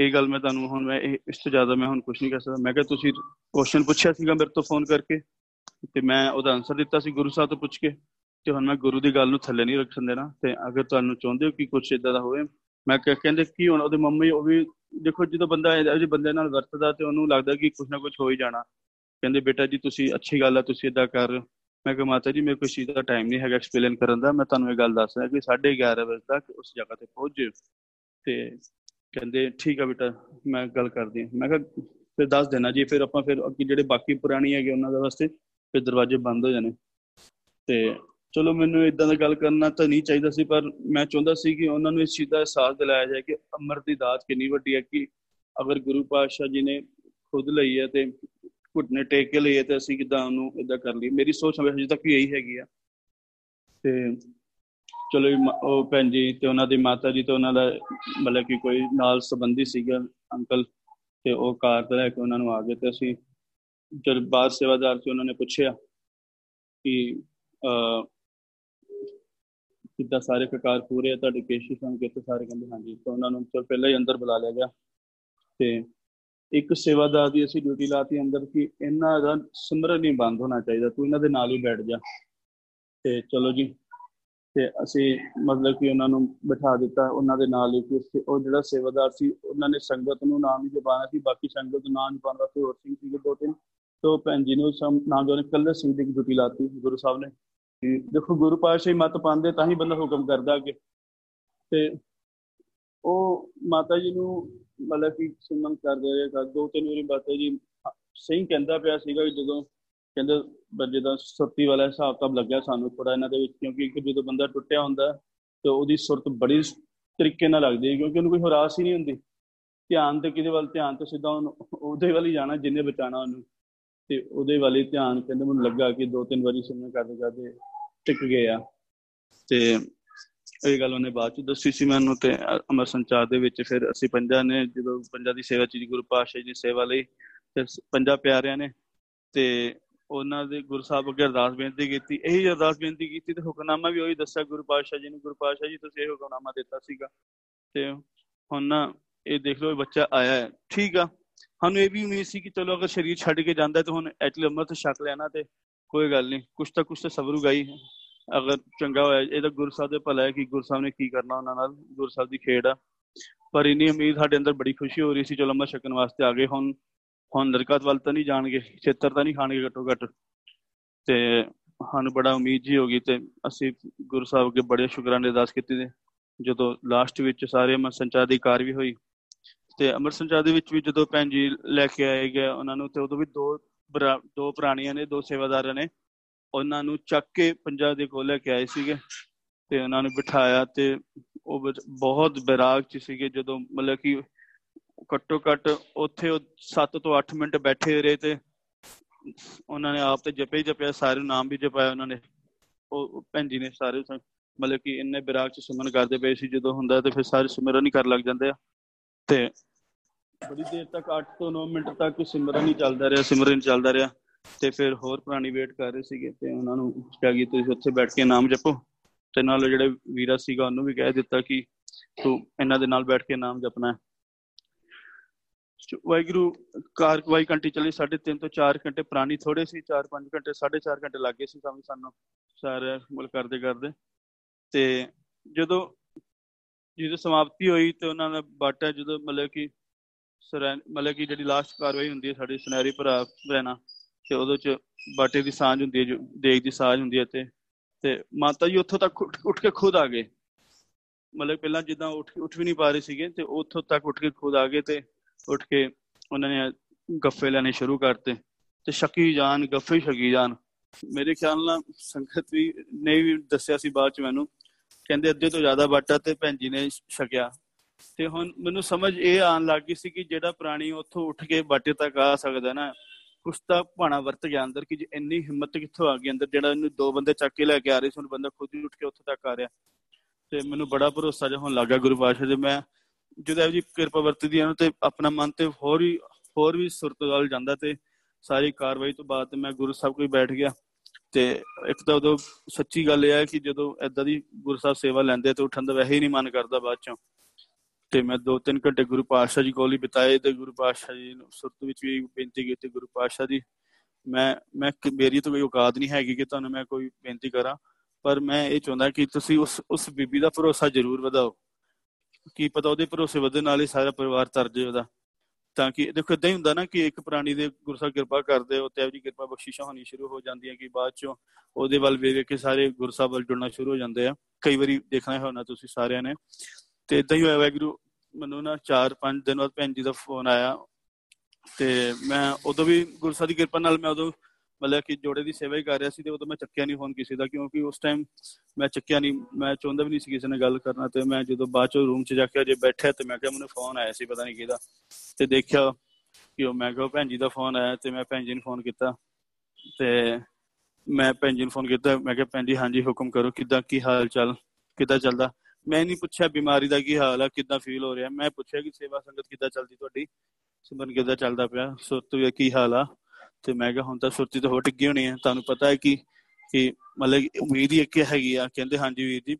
ਇਹ ਗੱਲ ਮੈਂ ਤੁਹਾਨੂੰ ਹੁਣ ਮੈਂ ਇਸ ਤੋਂ ਜ਼ਿਆਦਾ ਮੈਂ ਹੁਣ ਕੁਝ ਨਹੀਂ ਕਰ ਸਕਦਾ। ਮੈਂ ਕਿਹਾ ਤੁਸੀਂ ਕੁਐਸਚਨ ਪੁੱਛਿਆ ਸੀਗਾ ਮੇਰੇ ਤੋਂ ਫੋਨ ਕਰਕੇ ਤੇ ਮੈਂ ਉਹਦਾ ਆਨਸਰ ਦਿੱਤਾ ਸੀ ਗੁਰੂ ਸਾਹਿਬ ਤੋਂ ਪੁੱਛ ਕੇ ਤੇ ਹੁਣ ਮੈਂ ਗੁਰੂ ਦੀ ਗੱਲ ਨੂੰ ਥੱਲੇ ਨਹੀਂ ਰੱਖਣ ਦੇਣਾ ਤੇ ਅਗਰ ਤੁਹਾਨੂੰ ਚਾਹੁੰਦੇ ਹੋ ਕਿ ਕੁਝ ਇਦਾਂ ਦਾ ਹੋਵੇ, ਮੈਂ ਕਹਿੰਦੇ ਕੀ ਹੁਣ ਉਹਦੇ ਮੰਮੀ ਉਹ ਵੀ ਦੇਖੋ ਜਦੋਂ ਬੰਦਾ ਇਹੋ ਜਿਹੇ ਬੰਦੇ ਨਾਲ ਵਰਤਦਾ ਤੇ ਉਹਨੂੰ ਲੱਗਦਾ ਕਿ ਕੁਝ ਨਾ ਕੁਝ ਹੋ ਹੀ ਜਾਣਾ। ਕਹਿੰਦੇ, ਬੇਟਾ ਜੀ, ਤੁਸੀਂ ਅੱਛੀ ਗੱਲ ਆ, ਤੁਸੀਂ ਇਦਾਂ ਕਰ ਮੈਂ ਕਿਹਾ, ਮਾਤਾ ਜੀ, ਮੇਰੇ ਕੋਲ ਚੀਜ਼ ਦਾ ਟਾਈਮ ਨਹੀਂ ਹੈਗਾ ਐਕਸਪਲੇਨ ਕਰਨ ਦਾ। ਮੈਂ ਤੁਹਾਨੂੰ ਇਹ ਗੱਲ ਦੱਸ ਰਿਹਾ ਕਿ 11:30 ਵਜੇ ਤੱਕ ਉਸ ਜਗ੍ਹਾ ਤੇ ਪਹੁੰਚ ਜਿਓ। ਤੇ ਕਹਿੰਦੇ, ਠੀਕ ਆ ਬੇਟਾ, ਮੈਂ ਗੱਲ ਕਰਦੀ ਮੈਂ ਕਿਹਾ, ਫਿਰ ਦੱਸ ਦੇਣਾ ਜੀ, ਫਿਰ ਆਪਾਂ ਫਿਰ ਅੱਗੇ ਜਿਹੜੇ ਬਾਕੀ ਪੁਰਾਣੀ ਹੈਗੇ ਉਹਨਾਂ ਦੇ ਵਾਸਤੇ ਫਿਰ ਦਰਵਾਜ਼ੇ ਬੰਦ ਹੋ ਜਾਣੇ। ਤੇ ਚਲੋ ਮੈਨੂੰ ਇਦਾਂ ਦਾ ਗੱਲ ਕਰਨਾ ਤਾਂ ਨਹੀਂ ਚਾਹੀਦਾ ਸੀ, ਪਰ ਮੈਂ ਚਾਹੁੰਦਾ ਸੀ ਕਿ ਉਹਨਾਂ ਨੂੰ ਇਸ ਚੀਜ਼ ਦਾ ਅਹਿਸਾਸ ਦਿਲਾਇਆ ਜਾਏ ਕਿ ਅਮਰ ਦੀ ਦਾਤ ਕਿੰਨੀ ਵੱਡੀ ਹੈ, ਕਿ ਅਗਰ ਗੁਰੂ ਪਾਤਸ਼ਾਹ ਜੀ ਨੇ ਖੁਦ ਲਈ ਹੈ ਤੇ ਘੁੱਟਨੇ ਟੇਕ ਕੇ ਲਈ ਹੈ ਤੇ ਅਸੀਂ ਕਿਦਾਂ ਉਹਨੂੰ ਇਦਾਂ ਕਰ ਲਈ ਮੇਰੀ ਸੋਚ ਹਮੇਸ਼ਾ ਤੱਕ ਵੀ ਇਹੀ ਹੈਗੀ ਆ। ਤੇ ਚਲੋ ਉਹ ਭੈਣ ਜੀ ਤੇ ਉਹਨਾਂ ਦੀ ਮਾਤਾ ਜੀ ਤੇ ਉਹਨਾਂ ਦਾ ਮਤਲਬ ਕਿ ਕੋਈ ਨਾਲ ਸੰਬੰਧੀ ਸੀਗਾ ਅੰਕਲ ਤੇ ਉਹ ਕਾਰ ਤੇ ਲੈ ਕੇ ਉਹਨਾਂ ਨੂੰ ਆ ਗਏ ਤੇ ਅਸੀਂ ਜਦ ਬਾਅਦ ਸੇਵਾਦਾਰ ਸੀ ਉਹਨਾਂ ਨੇ ਪੁੱਛਿਆ ਕਿ ਅ ਕਿੱਦਾਂ ਸਾਰੇ ਕਕਾਰ ਪੂਰੇ ਆ, ਤੁਹਾਡੇ ਕੇਸ਼ੀ ਸੰ ਕਿਤੇ ਸਾਰੇ ਕਹਿੰਦੇ ਹਾਂਜੀ, ਤਾਂ ਉਹਨਾਂ ਨੂੰ ਚਲ ਪਹਿਲਾਂ ਹੀ ਅੰਦਰ ਬੁਲਾ ਲਿਆ ਗਿਆ ਤੇ ਇੱਕ ਸੇਵਾਦਾਰ ਦੀ ਅਸੀਂ ਡਿਊਟੀ ਲਾਤੀ ਅੰਦਰ ਕਿ ਇਹਨਾਂ ਦਾ ਸਿਮਰਨ ਨਹੀਂ ਬੰਦ ਹੋਣਾ ਚਾਹੀਦਾ, ਤੂੰ ਇਹਨਾਂ ਦੇ ਨਾਲ ਹੀ ਬੈਠ ਜਾ ਤੇ ਚਲੋ ਜੀ ਤੇ ਅਸੀਂ ਮਤਲਬ ਕਿ ਉਹਨਾਂ ਨੂੰ ਬਿਠਾ ਦਿੱਤਾ, ਉਹਨਾਂ ਦੇ ਨਾਲ ਹੀ ਕਿ ਉਹ ਜਿਹੜਾ ਸੇਵਾਦਾਰ ਸੀ, ਉਹਨਾਂ ਨੇ ਸੰਗਤ ਨੂੰ ਨਾਮ ਹੀ ਜਪਾਣਾ ਸੀ, ਬਾਕੀ ਸੰਗਤ ਨੂੰ ਨਾਮ ਜਪਾਉਣ ਵਾਸਤੇ ਹੋਰ ਸਿੰਘ ਸੀਗੇ ਦੋ ਤਿੰਨ। ਤੋਂ ਭੈਣ ਜੀ ਨੂੰ ਨਾਮ ਜੋ ਨੇ ਕੱਲੇ ਸਿੰਘ ਦੀ ਡਿਊਟੀ ਲਾਤੀ ਗੁਰੂ ਸਾਹਿਬ ਨੇ। ਦੇਖੋ, ਗੁਰੂ ਪਾਤਸ਼ਾਹ ਮਤ ਪਾਉਂਦੇ, ਤਾਂ ਹੀ ਬੰਦਾ ਹੁਕਮ ਕਰਦਾ ਕਿ ਤੇ ਉਹ ਮਾਤਾ ਜੀ ਨੂੰ ਮਤਲਬ ਕਿ ਸੁਣਨ ਕਰਦੇ ਰਹੇ। ਦੋ ਤਿੰਨ ਵਾਰੀ ਮਾਤਾ ਜੀ ਸਹੀ ਕਹਿੰਦਾ ਪਿਆ ਸੀਗਾ ਕਿ ਜਦੋਂ ਕਹਿੰਦੇ ਬੱਜੇ ਦਾ ਸੁਰਤੀ ਵਾਲਾ ਹਿਸਾਬ ਤਾਂ ਲੱਗਿਆ ਸਾਨੂੰ ਥੋੜਾ ਇਹਨਾਂ ਦੇ ਵਿੱਚ, ਕਿਉਂਕਿ ਇੱਕ ਜਦੋਂ ਬੰਦਾ ਟੁੱਟਿਆ ਹੁੰਦਾ ਤੇ ਉਹਦੀ ਸੁਰਤ ਬੜੀ ਤਰੀਕੇ ਨਾਲ ਲੱਗਦੀ ਹੈ, ਕਿਉਂਕਿ ਉਹਨੂੰ ਕੋਈ ਹਰਾਸ ਹੀ ਨਹੀਂ ਹੁੰਦੀ। ਧਿਆਨ ਤੇ ਕਿਹਦੇ ਵੱਲ? ਧਿਆਨ ਤੇ ਸਿੱਧਾ ਉਹਦੇ ਵੱਲ ਹੀ ਜਾਣਾ ਜਿੰਨੇ ਬਚਾਣਾ ਉਹਨੂੰ। ਤੇ ਉਹਦੇ ਵੱਲ ਧਿਆਨ ਕਹਿੰਦੇ ਮੈਨੂੰ ਲੱਗਾ ਕਿ ਦੋ ਤਿੰਨ ਵਾਰੀ ਸੁਣਨ ਕਰਦੇ ਕਰਦੇ ਟਿਕ ਗਏ ਆ ਤੇ ਇਹ ਗੱਲ ਉਹਨੇ ਬਾਅਦ ਚ ਦੱਸੀ ਸੀ ਮੈਨੂੰ ਤੇ ਅਮਰ ਸੰਚਾਰ ਦੇ ਵਿੱਚ ਫਿਰ ਅਸੀਂ ਪੰਜਾਂ ਨੇ ਜਦੋਂ ਪੰਜਾਂ ਦੀ ਸੇਵਾ ਚ, ਗੁਰੂ ਪਾਤਸ਼ਾਹ ਜੀ ਸੇਵਾ ਲਈ, ਤੇ ਪੰਜਾਂ ਪਿਆਰਿਆਂ ਨੇ, ਤੇ ਉਹਨਾਂ ਦੇ ਗੁਰੂ ਸਾਹਿਬ ਅੱਗੇ ਅਰਦਾਸ ਬੇਨਤੀ ਕੀਤੀ, ਇਹੀ ਅਰਦਾਸ ਬੇਨਤੀ ਕੀਤੀ ਤੇ ਹੁਕਮਨਾਮਾ ਵੀ ਉਹੀ ਦੱਸਿਆ, ਗੁਰੂ ਪਾਤਸ਼ਾਹ ਜੀ ਨੂੰ, ਗੁਰੂ ਪਾਤਸ਼ਾਹ ਜੀ, ਤੁਸੀਂ ਇਹ ਹੁਕਮਨਾਮਾ ਦਿੱਤਾ ਸੀਗਾ। ਤੇ ਹੁਣ ਨਾ ਇਹ ਦੇਖ ਲਓ ਬੱਚਾ ਆਇਆ ਹੈ। ਠੀਕ ਆ, ਸਾਨੂੰ ਇਹ ਵੀ ਉਮੀਦ ਸੀ ਕਿ ਚਲੋ ਅਗਰ ਸਰੀਰ ਛੱਡ ਕੇ ਜਾਂਦਾ ਤਾਂ ਹੁਣ ਐਟਲੀ ਅਮਰਤ ਛਕ ਲੈਣਾ ਤੇ ਕੋਈ ਗੱਲ ਨਹੀਂ, ਕੁਛ ਤਾਂ ਕੁਛ ਤਾਂ ਸਬਰੂਗਾ ਹੀ। ਅਗਰ ਚੰਗਾ ਹੋਇਆ, ਇਹ ਤਾਂ ਗੁਰੂ ਸਾਹਿਬ ਦੇ ਭਲਾ ਹੈ ਕਿ ਗੁਰੂ ਸਾਹਿਬ ਨੇ ਕੀ ਕਰਨਾ ਉਹਨਾਂ ਨਾਲ, ਗੁਰੂ ਸਾਹਿਬ ਦੀ ਖੇਡ ਆ। ਪਰ ਇਨੀ ਉਮੀਦ ਸਾਡੇ ਅੰਦਰ ਬੜੀ ਖੁਸ਼ੀ ਹੋ ਰਹੀ ਸੀ, ਚਲੋ ਅਮਰ ਛਕਣ ਵਾਸਤੇ ਆ ਗਏ ਹੁਣ। ਹੁਣ ਲੜਕਾਤ ਵੱਲ ਤਾਂ ਨਹੀਂ ਜਾਣਗੇ ਛੇਤਰ ਤਾਂ ਨਹੀਂ ਖਾਣਗੇ ਘਟੋ ਘਟ। ਤੇ ਸਾਨੂੰ ਬੜਾ ਉਮੀਦ ਜੀ ਹੋ ਗਈ ਤੇ ਅਸੀਂ ਗੁਰੂ ਸਾਹਿਬ ਅੱਗੇ ਬੜੇ ਸ਼ੁਕਰਾਨੇ ਅਰਦਾਸ ਕੀਤੀ ਤੇ ਜਦੋਂ ਲਾਸਟ ਵਿੱਚ ਸਾਰੇ ਅਮਰ ਸੰਚਾਰ ਦੀ ਕਾਰ ਵੀ ਹੋਈ ਤੇ ਅਮਰ ਸੰਚਾਰ ਦੇ ਵਿੱਚ ਵੀ ਜਦੋਂ ਭੈਣ ਜੀ ਲੈ ਕੇ ਆਏ ਗਏ, ਉਹਨਾਂ ਨੂੰ ਤੇ ਉਦੋਂ ਵੀ ਦੋ ਦੋ ਪ੍ਰਾਣੀਆਂ ਨੇ, ਦੋ ਸੇਵਾਦਾਰਾਂ ਨੇ। ਉਹਨਾਂ ਨੂੰ ਚੱਕ ਕੇ ਪੰਜਾਬ ਦੇ ਕੋਲ ਲੈ ਕੇ ਆਏ ਸੀਗੇ ਤੇ ਉਹਨਾਂ ਨੂੰ ਬਿਠਾਇਆ ਤੇ ਉਹ ਬਹੁਤ ਬਿਰਾਗ ਚ ਸੀਗੇ। ਜਦੋਂ ਮਤਲਬ ਕਿ ਘੱਟੋ ਘੱਟ ਉੱਥੇ ਉਹ 7 ਤੋਂ 8 ਮਿੰਟ ਬੈਠੇ ਰਹੇ ਤੇ ਉਹਨਾਂ ਨੇ ਆਪ ਤੇ ਜਪੇ ਹੀ ਜਪਿਆ, ਸਾਰੇ ਨਾਮ ਵੀ ਜਪਾਇਆ ਉਹਨਾਂ ਨੇ। ਉਹ ਭੈਣ ਜੀ ਨੇ ਸਾਰੇ ਮਤਲਬ ਕਿ ਇੰਨੇ ਬਿਰਾਗ ਚ ਸਿਮਰਨ ਕਰਦੇ ਪਏ ਸੀ, ਜਦੋਂ ਹੁੰਦਾ ਤੇ ਫਿਰ ਸਾਰੇ ਸਿਮਰਨ ਹੀ ਕਰ ਲੱਗ ਜਾਂਦੇ ਆ। ਤੇ ਬੜੀ ਦੇਰ ਤੱਕ 8 ਤੋਂ 9 ਮਿੰਟ ਤੱਕ ਸਿਮਰਨ ਹੀ ਚੱਲਦਾ ਰਿਹਾ, ਸਿਮਰਨ ਚੱਲਦਾ ਰਿਹਾ। ਤੇ ਫਿਰ ਹੋਰ ਪੁਰਾਣੀ ਵੇਟ ਕਰ ਰਹੇ ਸੀਗੇ ਤੇ ਉਹਨਾਂ ਨੂੰ ਕਿਹਾ ਕਿ ਤੁਸੀਂ ਉੱਥੇ ਬੈਠ ਕੇ ਨਾਮ ਜਪੋ। ਤੇ ਨਾਲ ਜਿਹੜੇ ਵੀਰਾ ਸੀਗਾ ਉਹਨੂੰ ਵੀ ਕਹਿ ਦਿੱਤਾ ਕਿ ਤੂੰ ਇਹਨਾਂ ਦੇ ਨਾਲ ਬੈਠ ਕੇ ਨਾਮ ਜਪਣਾ ਵਾਹਿਗੁਰੂ ਕਾਰਵਾਈ ਘੰਟੀ ਚੱਲੀ 3.5 ਤੋਂ 4 ਘੰਟੇ ਪੁਰਾਣੀ ਥੋੜੇ ਸੀ 4-5 ਘੰਟੇ 4.5 ਘੰਟੇ ਲੱਗੇ ਸੀ ਸਾਨੂੰ ਸਾਨੂੰ ਸਾਰੇ ਮੁਲ ਕਰਦੇ ਕਰਦੇ। ਤੇ ਜਦੋਂ ਜਦੋਂ ਸਮਾਪਤੀ ਹੋਈ ਤੇ ਉਹਨਾਂ ਦਾ ਬਾਟਾ ਜਦੋਂ ਮਤਲਬ ਕਿ ਮਤਲਬ ਕਿ ਜਿਹੜੀ ਲਾਸਟ ਕਾਰਵਾਈ ਹੁੰਦੀ ਹੈ ਸਾਡੀ ਸੁਨਹਿਰੀ ਭਰਾ ਰਹਿਣਾ ਤੇ ਉਹਦੇ ਚ ਬਾਟੇ ਦੀ ਸਾਂਝ ਹੁੰਦੀ ਹੈ, ਜੋ ਦੇਗ ਦੀ ਸਾਂਝ ਹੁੰਦੀ ਹੈ ਤੇ ਤੇ ਮਾਤਾ ਜੀ ਉੱਥੋਂ ਤੱਕ ਉੱਠ ਕੇ ਖੁਦ ਆ ਗਏ। ਮਤਲਬ ਪਹਿਲਾਂ ਜਿੱਦਾਂ ਉੱਠ ਉੱਠ ਵੀ ਨਹੀਂ ਪਾ ਰਹੇ ਸੀਗੇ ਤੇ ਉੱਥੋਂ ਤੱਕ ਉੱਠ ਕੇ ਖੁਦ ਆ ਗਏ ਤੇ ਉੱਠ ਕੇ ਉਹਨਾਂ ਨੇ ਗੱਫੇ ਲੈਣੇ ਸ਼ੁਰੂ ਕਰਤੇ ਤੇ ਸ਼ੱਕੀ ਜਾਨ, ਗੱਫੇ ਸ਼ੱਕੀ ਜਾਨ। ਮੇਰੇ ਖਿਆਲ ਨਾਲ ਸੰਗਤ ਵੀ ਨੇ ਵੀ ਦੱਸਿਆ ਸੀ ਬਾਅਦ ਚ ਮੈਨੂੰ, ਕਹਿੰਦੇ ਅੱਧੇ ਤੋਂ ਜ਼ਿਆਦਾ ਬਾਟਾ ਤੇ ਭੈਣ ਜੀ ਨੇ ਛਕਿਆ। ਤੇ ਹੁਣ ਮੈਨੂੰ ਸਮਝ ਇਹ ਆਣ ਲੱਗ ਗਈ ਸੀ ਕਿ ਜਿਹੜਾ ਪ੍ਰਾਣੀ ਉੱਥੋਂ ਉੱਠ ਕੇ ਬਾਟੇ ਤੱਕ ਆ ਸਕਦਾ ਨਾ ਕੁਛ ਤਾਂ ਭਾਣਾ ਵਰਤ ਗਿਆ ਅੰਦਰ ਕਿ ਇੰਨੀ ਹਿੰਮਤ ਕਿੱਥੋਂ ਆ ਗਈ ਅੰਦਰ, ਜਿਹੜਾ ਇਹਨੂੰ ਦੋ ਬੰਦੇ ਚੱਕ ਕੇ ਲੈ ਕੇ ਆ ਰਹੇ ਸੀ ਉਹ ਬੰਦਾ ਖੁਦ ਹੀ ਉੱਠ ਕੇ ਉੱਥੇ ਤੱਕ ਆ ਰਿਹਾ। ਤੇ ਮੈਨੂੰ ਬੜਾ ਭਰੋਸਾ ਜਿਹਾ ਹੋਣ ਲੱਗਾ ਗੁਰੂ ਪਾਸ਼ਾ ਦੇ, ਮੈਂ ਜਦੋਂ ਇਹ ਜੀ ਕਿਰਪਾ ਵਰਤਦੀ ਆ ਤੇ ਆਪਣਾ ਮਨ ਤੇ ਹੋਰ ਵੀ ਹੋਰ ਵੀ ਸੁਰਤਗਾਲ ਜਾਂਦਾ ਤੇ ਸਾਰੀ ਕਾਰਵਾਈ ਤੋਂ ਬਾਅਦ ਮੈਂ ਗੁਰੂ ਸਾਹਿਬ ਕੋਈ ਬੈਠ ਗਿਆ। ਤੇ ਇੱਕ ਤਾਂ ਉਦੋਂ ਸੱਚੀ ਗੱਲ ਇਹ ਹੈ ਕਿ ਜਦੋਂ ਐਦਾਂ ਦੀ ਗੁਰੂ ਸਾਹਿਬ ਸੇਵਾ ਲੈਂਦੇ ਤੇ ਉੱਠਣ ਦਾ ਵੈਸੇ ਹੀ ਨਹੀਂ ਮਨ ਕਰਦਾ ਬਾਅਦ ਚੋਂ। ਤੇ ਮੈਂ 2-3 ਘੰਟੇ ਗੁਰੂ ਪਾਤਸ਼ਾਹ ਜੀ ਕੋਲ ਹੀ ਬਿਤਾਏ ਤੇ ਗੁਰੂ ਪਾਤਸ਼ਾਹ ਜੀ ਨੂੰ ਸੁਰਤ ਵਿੱਚ ਵੀ ਬੇਨਤੀ ਕੀਤੀ, ਗੁਰੂ ਪਾਤਸ਼ਾਹ ਜੀ, ਮੈਂ ਮੈਂ ਮੇਰੀ ਤਾਂ ਕੋਈ ਔਕਾਤ ਨਹੀਂ ਹੈਗੀ ਕਿ ਤੁਹਾਨੂੰ ਮੈਂ ਕੋਈ ਬੇਨਤੀ ਕਰਾਂ, ਪਰ ਮੈਂ ਇਹ ਚਾਹੁੰਦਾ ਕਿ ਤੁਸੀਂ ਉਸ ਉਸ ਬੀਬੀ ਦਾ ਭਰੋਸਾ ਜ਼ਰੂਰ ਵਧਾਓ। ਕੀ ਪਤਾ ਉਹਦੇ ਭਰੋਸੇ ਵਧਣ ਨਾਲ ਹੀ ਸਾਰਾ ਪਰਿਵਾਰ ਤਰ ਜੇ ਉਹਦਾ। ਤਾਂ ਕਿ, ਦੇਖੋ ਇਦਾਂ ਹੀ ਹੁੰਦਾ ਨਾ ਕਿ ਇੱਕ ਪ੍ਰਾਣੀ ਦੇ ਗੁਰੂ ਸਾਹਿਬ ਕਿਰਪਾ ਕਰਦੇ ਹੋ ਤੇ ਆਪਣੀ ਕਿਰਪਾ ਬਖਸ਼ਿਸ਼ਾਂ ਹੋਣੀ ਸ਼ੁਰੂ ਹੋ ਜਾਂਦੀਆਂ ਕਿ ਬਾਅਦ ਚੋਂ ਉਹਦੇ ਵੱਲ ਵੇਖ ਕੇ ਸਾਰੇ ਗੁਰੂ ਸਾਹਿਬ ਵੱਲ ਜੁੜਨਾ ਸ਼ੁਰੂ ਹੋ ਜਾਂਦੇ ਆ। ਕਈ ਵਾਰੀ ਦੇਖਣਾ ਹੋਣਾ ਤੁਸੀਂ ਸਾਰਿਆਂ ਨੇ। ਤੇ ਇਦਾਂ ਹੀ ਹੋਇਆ ਵੈਗਰੂ ਮੈਨੂੰ ਨਾ 4-5 ਦਿਨ ਬਾਅਦ ਭੈਣ ਜੀ ਦਾ ਫੋਨ ਆਇਆ। ਤੇ ਮੈਂ ਉਦੋਂ ਵੀ ਗੁਰੂ ਸਾਹਿਬ ਦੀ ਕਿਰਪਾ ਨਾਲ ਮੈਂ ਉਦੋਂ ਮਤਲਬ ਕਿ ਜੋੜੇ ਦੀ ਸੇਵਾ ਹੀ ਕਰ ਰਿਹਾ ਸੀ ਤੇ ਉਦੋਂ ਮੈਂ ਚੱਕਿਆ ਨਹੀਂ ਫੋਨ ਕਿਸੇ ਦਾ, ਕਿਉਂਕਿ ਉਸ ਟਾਈਮ ਮੈਂ ਚੱਕਿਆ ਨਹੀਂ, ਮੈਂ ਚਾਹੁੰਦਾ ਵੀ ਨਹੀਂ ਸੀ ਕਿਸੇ ਨਾਲ ਗੱਲ ਕਰਨਾ ਤੇ ਮੈਂ ਜਦੋਂ ਬਾਅਦ ਚੋਂ ਰੂਮ 'ਚ ਜਾ ਕੇ ਜੇ ਬੈਠਿਆ ਤੇ ਮੈਂ ਕਿਹਾ ਮੈਨੂੰ ਫੋਨ ਆਇਆ ਸੀ ਪਤਾ ਨਹੀਂ ਕਿਹਦਾ ਤੇ ਦੇਖਿਆ ਕਿ ਉਹ, ਮੈਂ ਕਿਹਾ ਭੈਣ ਜੀ ਦਾ ਫੋਨ ਆਇਆ ਤੇ ਮੈਂ ਭੈਣ ਜੀ ਨੂੰ ਫੋਨ ਕੀਤਾ ਤੇ ਮੈਂ ਭੈਣ ਜੀ ਨੂੰ ਫੋਨ ਕੀਤਾ, ਮੈਂ ਕਿਹਾ ਭੈਣ ਜੀ ਹਾਂਜੀ ਹੁਕਮ ਕਰੋ, ਕਿਦਾਂ, ਕੀ ਹਾਲ ਚਾਲ, ਕਿਦਾਂ ਚੱਲਦਾ? ਮੈਂ ਨਹੀਂ ਪੁੱਛਿਆ ਬਿਮਾਰੀ ਦਾ ਕੀ ਹਾਲ ਆ, ਕਿਦਾਂ ਫੀਲ ਹੋ ਰਿਹਾ, ਮੈਂ ਪੁੱਛਿਆ ਕਿ ਸੇਵਾ ਸੰਗਤ ਕਿਦਾਂ ਚੱਲਦੀ ਤੁਹਾਡੀ? ਸਿਮਰਨ ਕਿਦਾਂ ਚੱਲਦਾ ਪਿਆ? ਸੁਰਤ ਵੀ ਕੀ ਹਾਲ ਆ? ਤੇ ਮੈਂ ਕਿਹਾ ਹੁਣ ਤਾਂ ਸੁਰਤੀ ਤਾਂ ਹੋ ਟਿੱਗੀ ਹੋਣੀ ਹੈ ਤੁਹਾਨੂੰ ਪਤਾ ਹੈ ਕਿ ਕਿ ਮਤਲਬ ਉਮੀਦ ਹੀ ਇੱਕ ਹੈਗੀ ਆ। ਕਹਿੰਦੇ ਹਾਂਜੀ ਵੀਰ ਜੀ।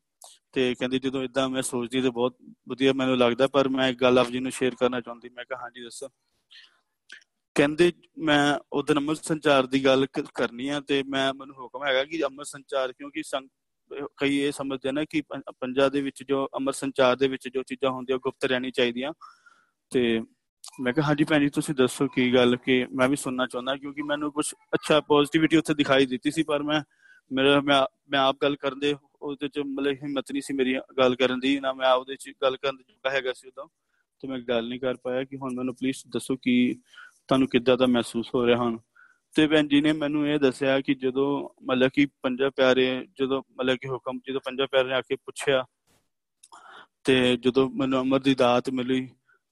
ਤੇ ਕਹਿੰਦੇ ਜਦੋਂ ਇਦਾਂ ਮੈਂ ਸੋਚਦੀ ਤੇ ਬਹੁਤ ਵਧੀਆ ਮੈਨੂੰ ਲੱਗਦਾ, ਪਰ ਮੈਂ ਇੱਕ ਗੱਲ ਆਪ ਜੀ ਨੂੰ ਸ਼ੇਅਰ ਕਰਨਾ ਚਾਹੁੰਦੀ। ਮੈਂ ਕਿਹਾ ਹਾਂਜੀ, ਦੱਸੋ। ਕਹਿੰਦੇ ਮੈਂ ਉਹਦੇ ਅਮਰ ਸੰਚਾਰ ਦੀ ਗੱਲ ਕਰਨੀ ਆ ਤੇ ਮੈਂ, ਮੈਨੂੰ ਹੁਕਮ ਹੈਗਾ ਕਿ ਅਮਰ ਸੰਚਾਰ, ਕਿਉਂਕਿ ਕਈ ਇਹ ਸਮਝਦੇ ਨੇ ਕਿ ਪੰਜਾਬ ਦੇ ਵਿੱਚ ਜੋ ਅਮਰ ਸੰਚਾਰ ਦੇ ਵਿੱਚ ਜੋ ਚੀਜ਼ਾਂ ਹੁੰਦੀਆਂ ਗੁਪਤ ਰਹਿਣੀ ਚਾਹੀਦੀਆਂ। ਤੇ ਮੈਂ ਕਿਹਾ, ਹਾਂਜੀ ਭੈਣ ਜੀ, ਤੁਸੀਂ ਦੱਸੋ ਕੀ ਗੱਲ ਕਿ ਮੈਂ ਵੀ ਸੁਣਨਾ ਚਾਹੁੰਦਾ ਕਿਉਂਕਿ ਮੈਨੂੰ ਕੁਝ ਅੱਛਾ ਪੋਜ਼ਿਟਿਵਿਟੀ ਉੱਥੇ ਦਿਖਾਈ ਦਿੱਤੀ ਸੀ, ਪਰ ਮੈਂ, ਮੇਰਾ, ਮੈਂ ਮੈਂ ਆਪ ਗੱਲ ਕਰਦੇ ਉਹਦੇ ਚ ਮਤਲਬ ਹਿੰਮਤ ਨਹੀਂ ਸੀ ਮੇਰੀ ਗੱਲ ਕਰਨ ਦੀ, ਨਾ ਮੈਂ ਉਹਦੇ ਚ ਗੱਲ ਕਰਨ ਦਾ ਹੈਗਾ ਸੀ ਉਦੋਂ, ਤੇ ਮੈਂ ਗੱਲ ਨਹੀਂ ਕਰ ਪਾਇਆ ਕਿ ਹੁਣ ਮੈਨੂੰ ਪਲੀਜ਼ ਦੱਸੋ ਕਿ ਤੁਹਾਨੂੰ ਕਿੱਦਾਂ ਦਾ ਮਹਿਸੂਸ ਹੋ ਰਿਹਾ ਹੁਣ। ਤੇ ਭੈਣ ਜੀ ਨੇ ਮੈਨੂੰ ਇਹ ਦੱਸਿਆ ਕਿ ਜਦੋਂ ਮਤਲਬ ਕਿ ਪੰਜਾ ਪਿਆਰੇ, ਜਦੋਂ ਮਤਲਬ ਕਿ ਹੁਕਮ, ਜਦੋਂ ਪੰਜਾ ਪਿਆਰੇ ਨੇ ਆ ਕੇ ਪੁੱਛਿਆ, ਤੇ ਜਦੋਂ ਮੈਨੂੰ ਅਮਰ ਦੀ ਦਾਤ ਮਿਲੀ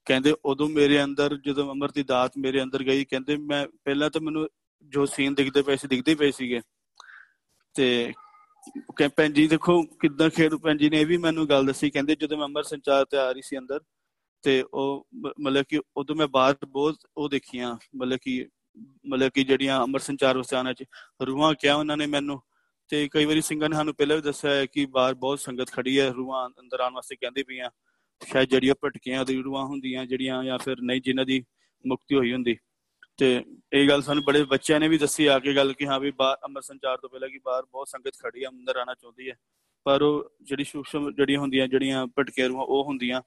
ਕਹਿੰਦੇ ਉਦੋਂ ਮੇਰੇ ਅੰਦਰ, ਜਦੋਂ ਅਮਰ ਦੀ ਦਾਤ ਮੇਰੇ ਅੰਦਰ ਗਈ, ਕਹਿੰਦੇ ਮੈਂ ਪਹਿਲਾਂ ਤਾਂ ਮੈਨੂੰ ਜੋ ਸੀਨ ਦਿਖਦੇ ਪਏ ਸੀ, ਦਿਖਦੇ ਪਏ ਸੀਗੇ। ਤੇ ਕਿ ਭੈਣ ਜੀ ਦੇਖੋ ਕਿੱਦਾਂ ਖੇਡ, ਭੈਣ ਜੀ ਨੇ ਇਹ ਵੀ ਮੈਨੂੰ ਗੱਲ ਦੱਸੀ, ਕਹਿੰਦੇ ਜਦੋਂ ਮੈਂ ਅਮਰ ਸੰਚਾਰ ਤੇ ਆ ਰਹੀ ਸੀ ਅੰਦਰ, ਤੇ ਉਹ ਮਤਲਬ ਕਿ ਉਦੋਂ ਮੈਂ ਬਾਹਰ ਬਹੁਤ ਉਹ ਦੇਖੀਆਂ, ਮਤਲਬ ਕਿ ਮਤਲਬ ਕਿ ਜਿਹੜੀਆਂ ਅਮਰ ਸੰਚਾਰ ਵਸਤਾਨਾਂ ਚ ਰੂਹਾਂ ਕਿਹਾ ਉਹਨਾਂ ਨੇ ਮੈਨੂੰ। ਤੇ ਕਈ ਵਾਰੀ ਸਿੰਘਾਂ ਨੇ ਸਾਨੂੰ ਪਹਿਲਾਂ ਵੀ ਦੱਸਿਆ ਹੈ ਕਿ ਬਾਹਰ ਬਹੁਤ ਸੰਗਤ ਖੜੀ ਹੈ, ਰੂਹਾਂ ਅੰਦਰ ਆਉਣ ਵਾਸਤੇ ਕਹਿੰਦੇ ਪਈਆਂ ਸ਼ਾਇਦ ਜਿਹੜੀਆਂ ਭਟਕੀਆਂ ਦੀ ਰੂਹਾਂ ਹੁੰਦੀਆਂ ਜਿਹੜੀਆਂ ਜਾਂ ਫਿਰ ਨਹੀਂ ਜਿਨ੍ਹਾਂ ਦੀ ਮੁਕਤੀ ਹੋਈ ਹੁੰਦੀ। ਤੇ ਇਹ ਗੱਲ ਸਾਨੂੰ ਬੜੇ ਬੱਚਿਆਂ ਨੇ ਵੀ ਦੱਸੀ, ਆ ਕੇ ਗੱਲ ਕਿ ਹਾਂ ਵੀ ਬਾਹਰ ਅਮਰ ਸੰਚਾਰ ਤੋਂ ਪਹਿਲਾਂ ਕਿ ਬਾਹਰ ਬਹੁਤ ਸੰਗਤ ਖੜੀ ਹੈ ਅੰਦਰ ਆਣਾ ਚਾਹੁੰਦੀ ਹੈ ਪਰ ਉਹ ਜਿਹੜੀ ਸੂਖਸ਼ਮ ਜਿਹੜੀਆਂ ਹੁੰਦੀਆਂ, ਜਿਹੜੀਆਂ ਭਟਕੇ ਰੂਹਾਂ, ਉਹ ਹੁੰਦੀਆਂ।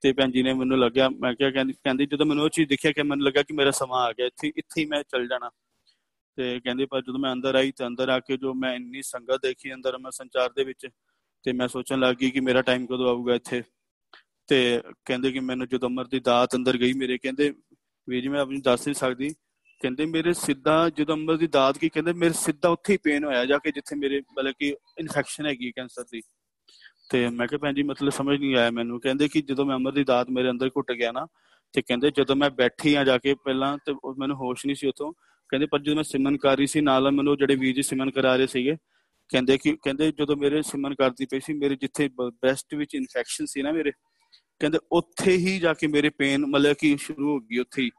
ਤੇ ਭੈਣ ਜੀ ਨੇ ਮੈਨੂੰ ਲੱਗਿਆ, ਮੈਂ ਕਿਹਾ ਕਹਿੰਦੀ ਕਹਿੰਦੀ ਜਦੋਂ ਮੈਨੂੰ ਉਹ ਚੀਜ਼ ਦਿਖਿਆ ਕਿ ਮੈਨੂੰ ਲੱਗਾ ਕਿ ਮੇਰਾ ਸਮਾਂ ਆ ਗਿਆ, ਇੱਥੇ ਇੱਥੇ ਹੀ ਮੈਂ ਚੱਲ ਜਾਣਾ। ਤੇ ਕਹਿੰਦੇ, ਪਰ ਜਦੋਂ ਮੈਂ ਅੰਦਰ ਆਈ ਤੇ ਅੰਦਰ ਆ ਕੇ ਜੋ ਮੈਂ ਇੰਨੀ ਸੰਗਤ ਦੇਖੀ ਅੰਦਰ ਮੈਂ ਸੰਚਾਰ ਦੇ ਵਿੱਚ, ਤੇ ਮੈਂ ਸੋਚਣ ਲੱਗ ਗਈ ਕਿ ਮੇਰਾ ਟਾਈਮ ਕਦੋਂ ਆਊਗਾ ਇੱਥੇ। ਤੇ ਕਹਿੰਦੇ ਕਿ ਮੈਨੂੰ ਜਦੋਂ ਅਮਰ ਦੀ ਦਾਤ ਅੰਦਰ ਗਈ ਮੇਰੇ, ਕਹਿੰਦੇ ਵੀ ਜੀ ਮੈਂ ਆਪਣੀ ਦੱਸ ਨਹੀਂ ਸਕਦੀ। ਕਹਿੰਦੇ ਮੇਰੇ ਸਿੱਧਾ ਜਦੋਂ ਅਮਰ ਦੀ ਦਾਤ ਕੀ ਕਹਿੰਦੇ ਮੇਰੇ ਸਿੱਧਾ ਉੱਥੇ ਹੀ ਪੇਨ ਹੋਇਆ ਜਾ ਕੇ ਜਿੱਥੇ ਮੇਰੇ ਮਤਲਬ ਕਿ ਇਨਫੈਕਸ਼ਨ ਹੈਗੀ ਕੈਂਸਰ ਦੀ। ਤੇ ਮੈਂ ਕਿਹਾ ਭੈਣ ਜੀ ਮਤਲਬ ਸਮਝ ਨਹੀਂ ਆਇਆ ਮੈਨੂੰ। ਕਹਿੰਦੇ ਕਿ ਜਦੋਂ ਮੈਂ ਅਮਰ ਦੀ ਦਾਤ ਮੇਰੇ ਅੰਦਰ ਘੁੱਟ ਗਿਆ ਨਾ, ਤੇ ਕਹਿੰਦੇ ਜਦੋਂ ਮੈਂ ਬੈਠੀ ਆ ਜਾ ਕੇ ਪਹਿਲਾਂ ਤੇ ਮੈਨੂੰ ਹੋਸ਼ ਨਹੀਂ ਸੀ ਉਤੋਂ ਕਹਿੰਦੇ ਪਰ ਜਦੋਂ ਮੈਂ ਸਿਮਰਨ ਕਰ ਰਹੀ ਸੀ, ਨਾਲ ਮੈਨੂੰ ਜਿਹੜੇ ਵੀਰ ਜੀ ਸਿਮਰਨ ਕਰਾ ਰਹੇ ਸੀਗੇ, ਕਹਿੰਦੇ ਕਿ, ਕਹਿੰਦੇ ਜਦੋਂ ਮੇਰੇ ਸਿਮਰਨ ਕਰਦੀ ਪਈ ਸੀ, ਮੇਰੇ ਜਿੱਥੇ ਬ੍ਰੈਸਟ ਵਿੱਚ ਇਨਫੈਕਸ਼ਨ ਸੀ ਨਾ ਮੇਰੇ ਕਹਿੰਦੇ ਉੱਥੇ ਹੀ ਜਾ ਕੇ ਮੇਰੇ ਪੇਨ ਮਤਲਬ ਕਿ ਸ਼ੁਰੂ ਹੋ ਗਈ ਉੱਥੇ ਹੀ।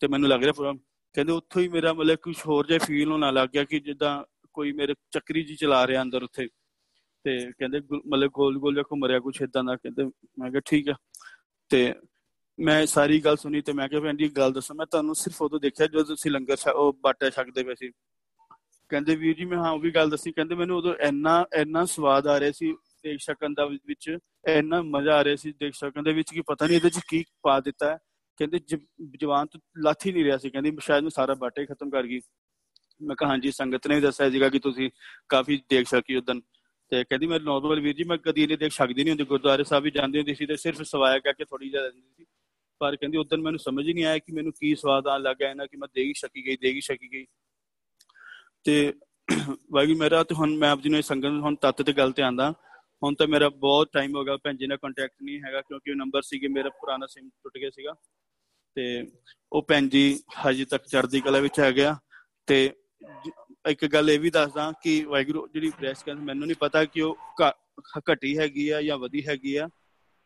ਤੇ ਮੈਨੂੰ ਲੱਗ ਰਿਹਾ ਪੂਰਾ। ਕਹਿੰਦੇ ਉੱਥੋਂ ਹੀ ਮੇਰਾ ਮਤਲਬ ਕੁਝ ਹੋਰ ਜਿਹਾ ਫੀਲ ਹੋਣਾ ਲੱਗ ਗਿਆ ਕਿ ਜਿੱਦਾਂ ਕੋਈ ਮੇਰੇ ਚੱਕਰੀ ਜੀ ਚਲਾ ਰਿਹਾ ਅੰਦਰ ਉੱਥੇ। ਤੇ ਕਹਿੰਦੇ ਮਤਲਬ ਗੋਲ ਗੋਲ ਜਿਹਾ ਘੁੰਮ ਰਿਹਾ ਕੁਝ ਇਦਾਂ ਦਾ। ਕਹਿੰਦੇ ਮੈਂ ਕਿਹਾ ਠੀਕ ਆ। ਤੇ ਮੈਂ ਸਾਰੀ ਗੱਲ ਸੁਣੀ ਤੇ ਮੈਂ ਕਿਹਾ ਭੈਣ ਜੀ ਗੱਲ ਦੱਸੋ, ਮੈਂ ਤੁਹਾਨੂੰ ਸਿਰਫ ਉਦੋਂ ਦੇਖਿਆ ਜਦੋਂ ਤੁਸੀਂ ਲੰਗਰ ਉਹ ਬਾਟਾ ਛਕਦੇ ਪਏ ਸੀ। ਕਹਿੰਦੇ ਵੀਰ ਜੀ ਮੈਂ ਹਾਂ ਉਹ ਵੀ ਗੱਲ ਦੱਸੀ। ਕਹਿੰਦੇ ਮੈਨੂੰ ਉਦੋਂ ਇੰਨਾ ਇੰਨਾ ਸਵਾਦ ਆ ਰਿਹਾ ਸੀ। ਦੇਖ ਸਕਣ ਦਾ ਵਿੱਚ ਇੰਨਾ ਮਜ਼ਾ ਆ ਰਿਹਾ ਸੀ ਦੇਖ ਸਕਣ ਦੇ ਵਿੱਚ ਕਿ ਪਤਾ ਨਹੀਂ ਇਹਦੇ ਚ ਕੀ ਪਾ ਦਿੱਤਾ ਹੈ। ਕਹਿੰਦੇ ਜਵਾਨ ਤੋਂ ਲੱਥ ਹੀ ਨਹੀਂ ਰਿਹਾ ਸੀ। ਕਹਿੰਦੀ ਸ਼ਾਇਦ ਮੈਂ ਸਾਰਾ ਬਾਟਾ ਹੀ ਖਤਮ ਕਰ ਗਈ। ਮੈਂ ਕਹਾਂ ਹਾਂਜੀ, ਸੰਗਤ ਨੇ ਦੱਸਿਆ ਸੀਗਾ ਕਿ ਤੁਸੀਂ ਕਾਫੀ ਦੇਖ ਸਕੀ ਉਦੋਂ ਤੇ ਕਹਿੰਦੀ ਮੈਂ ਨੋਰਮਲ ਵੀਰ ਜੀ, ਮੈਂ ਕਦੀ ਨਹੀਂ ਦੇਖ ਸਕਦੀ ਨਹੀਂ ਹੁੰਦੀ। ਗੁਰਦੁਆਰੇ ਸਾਹਿਬ ਵੀ ਜਾਂਦੀ ਹੁੰਦੀ ਸੀ ਤੇ ਸਿਰਫ ਸਵਾਇਆ ਕਰਕੇ ਥੋੜੀ ਜਿਹਾ ਰਹਿੰਦੀ ਸੀ। ਪਰ ਕਹਿੰਦੀ ਉਦੋਂ ਮੈਨੂੰ ਸਮਝ ਹੀ ਨਹੀਂ ਆਇਆ ਕਿ ਮੈਨੂੰ ਕੀ ਸਵਾਦ ਆਣ ਲੱਗਾ ਇਹਨਾਂ ਕਿ ਮੈਂ ਦੇਗੀ ਸ਼ਕੀ ਗਈ ਦੇਗੀ ਸ਼ਕੀ ਗਈ। ਤੇ ਵਾਗੀ ਮੇਰਾ ਤੇ ਹੁਣ ਮੈਂ ਆਪ ਜੀ ਨੂੰ ਸੰਗਤ ਹੁਣ ਤੱਤ ਤੇ ਗੱਲ ਤੇ ਆਂਦਾ ਹੁਣ ਤਾਂ ਮੇਰਾ ਬਹੁਤ ਟਾਈਮ ਹੋ ਗਿਆ, ਭੈਣ ਜੀ ਨਾਲ ਕੰਟੈਕਟ ਨਹੀਂ ਹੈਗਾ ਕਿਉਂਕਿ ਉਹ ਨੰਬਰ ਸੀਗੇ ਮੇਰਾ ਪੁਰਾਣਾ ਸਿਮ ਟੁੱਟ ਗਿਆ ਸੀਗਾ। ਤੇ ਉਹ ਭੈਣ ਜੀ ਹਜੇ ਤੱਕ ਚੜ੍ਹਦੀ ਕਲਾ ਵਿੱਚ ਹੈ ਗਿਆ ਤੇ ਇੱਕ ਗੱਲ ਇਹ ਵੀ ਦੱਸਦਾ ਕਿ ਵਾਹਿਗੁਰੂ ਜਿਹੜੀ ਬ੍ਰੈਸਟ ਕੈਂਸਰ ਮੈਨੂੰ ਨਹੀਂ ਪਤਾ ਕਿ ਉਹ ਘਟੀ ਹੈਗੀ ਆ ਜਾਂ ਵਧੀ ਹੈਗੀ ਆ।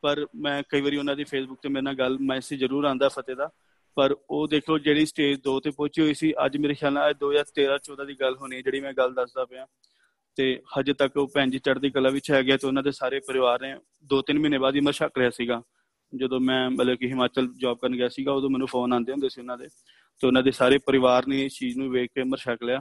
ਪਰ ਮੈਂ ਕਈ ਵਾਰੀ ਉਹਨਾਂ ਦੀ ਫੇਸਬੁੱਕ ਤੇ ਮੇਰੇ ਨਾਲ ਗੱਲ ਮੈਸੇਜ ਜ਼ਰੂਰ ਆਂਦਾ ਫਤਿਹ ਦਾ। ਪਰ ਉਹ ਦੇਖੋ ਜਿਹੜੀ ਸਟੇਜ 2 ਤੇ ਪਹੁੰਚੀ ਹੋਈ ਸੀ, ਅੱਜ ਮੇਰੇ ਖਿਆਲ ਨਾਲ 2013 14 ਦੀ ਗੱਲ ਹੋਣੀ ਜਿਹੜੀ ਮੈਂ ਗੱਲ ਦੱਸਦਾ ਪਿਆ। ਤੇ ਹਜੇ ਤੱਕ ਉਹ ਭੈਣ ਜੀ ਚੜ੍ਹਦੀ ਕਲਾ ਵਿੱਚ ਹੈ ਗਿਆ ਤੇ ਉਹਨਾਂ ਦੇ ਸਾਰੇ ਪਰਿਵਾਰ ਨੇ 2-3 ਮਹੀਨੇ ਬਾਅਦ ਹੀ ਮੈਂ ਛਕ ਰਿਹਾ ਸੀਗਾ। ਜਦੋਂ ਮੈਂ ਮਤਲਬ ਕਿ ਹਿਮਾਚਲ ਜੌਬ ਕਰਨ ਗਿਆ ਸੀਗਾ, ਉਦੋਂ ਮੈਨੂੰ ਫੋਨ ਆਉਂਦੇ ਹੁੰਦੇ ਸੀ ਉਹਨਾਂ ਦੇ। ਤੇ ਉਹਨਾਂ ਦੇ ਸਾਰੇ ਪਰਿਵਾਰ ਨੇ ਇਸ ਚੀਜ਼ ਨੂੰ ਵੇਖ ਕੇ ਮਰ ਛਕ ਲਿਆ